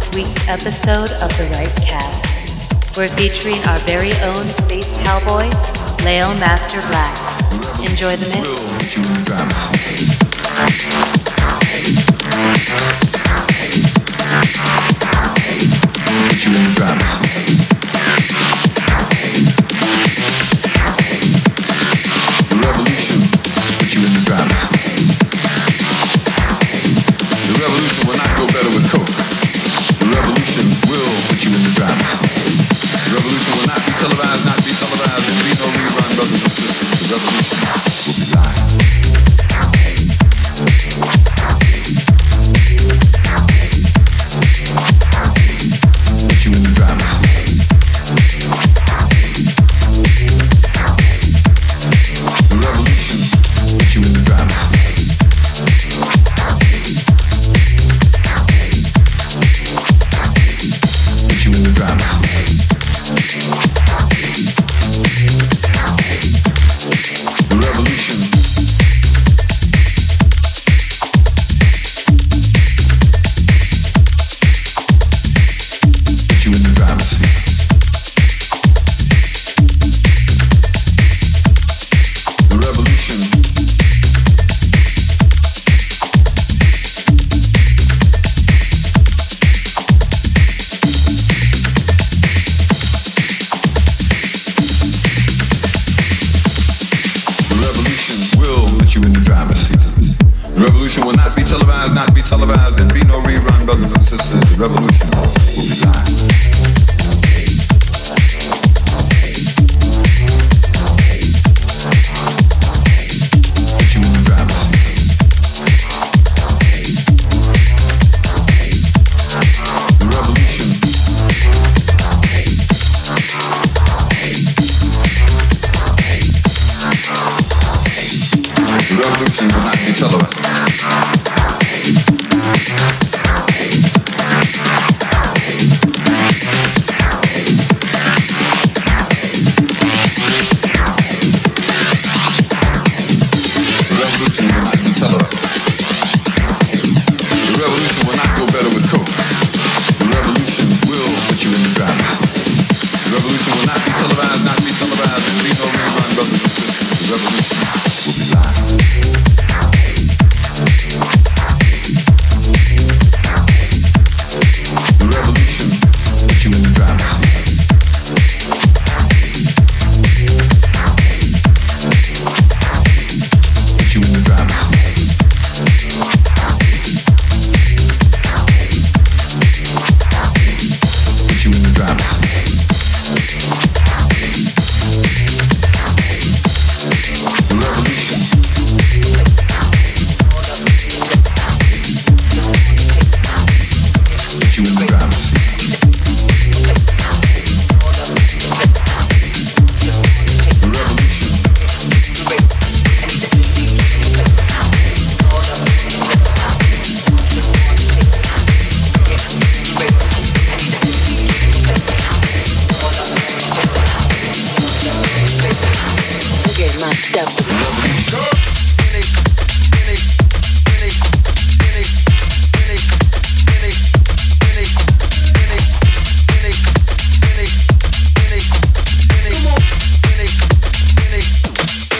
this week's episode of The Right Cast. We're featuring our very own space cowboy, Leo Master Black. Enjoy the mix.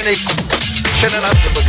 Shut up.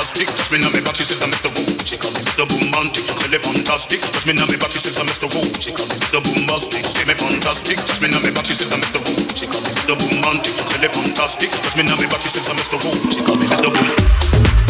Touch me now, me she says I'm Mr. Woo. She call me Mr. Boombastic, really fantastic. Touch me now, me she says I'm Mr. Woo. She call me Mr. Boombastic, say me fantastic. Touch me now, me she says I'm Mr. Woo. She call me Mr. Boombastic, really fantastic. Touch me now, me she says I'm Mr. Woo. She call me Mr. Boom.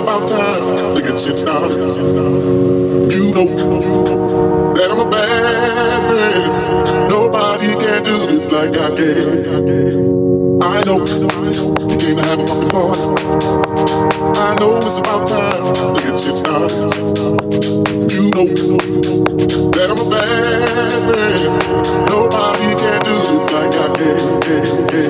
it's about time to get shit started. You know that I'm a bad man. Nobody can do this like I can. I know you came to have a fucking party. I know it's about time to get shit started. You know that I'm a bad man. Nobody can do this like I can.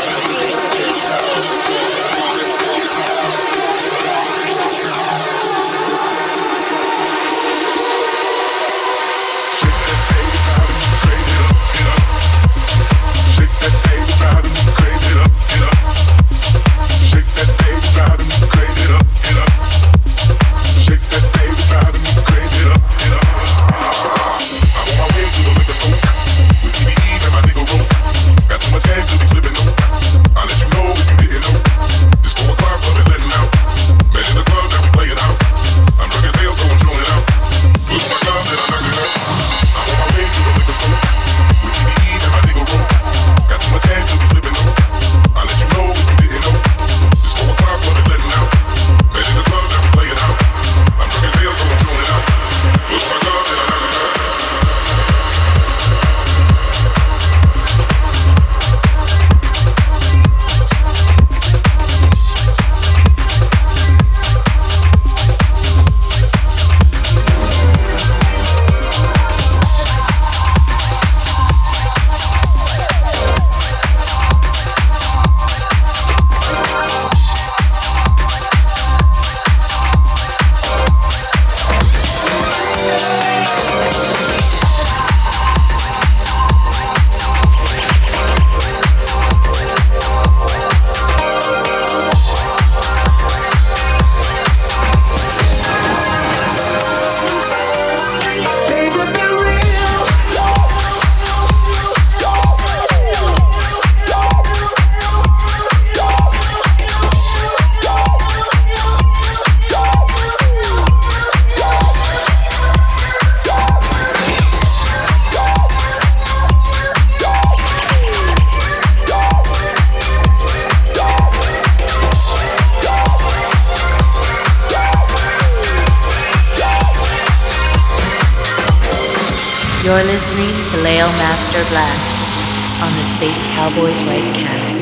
You're listening to Lael Master Black on the Space Cowboys White Cast.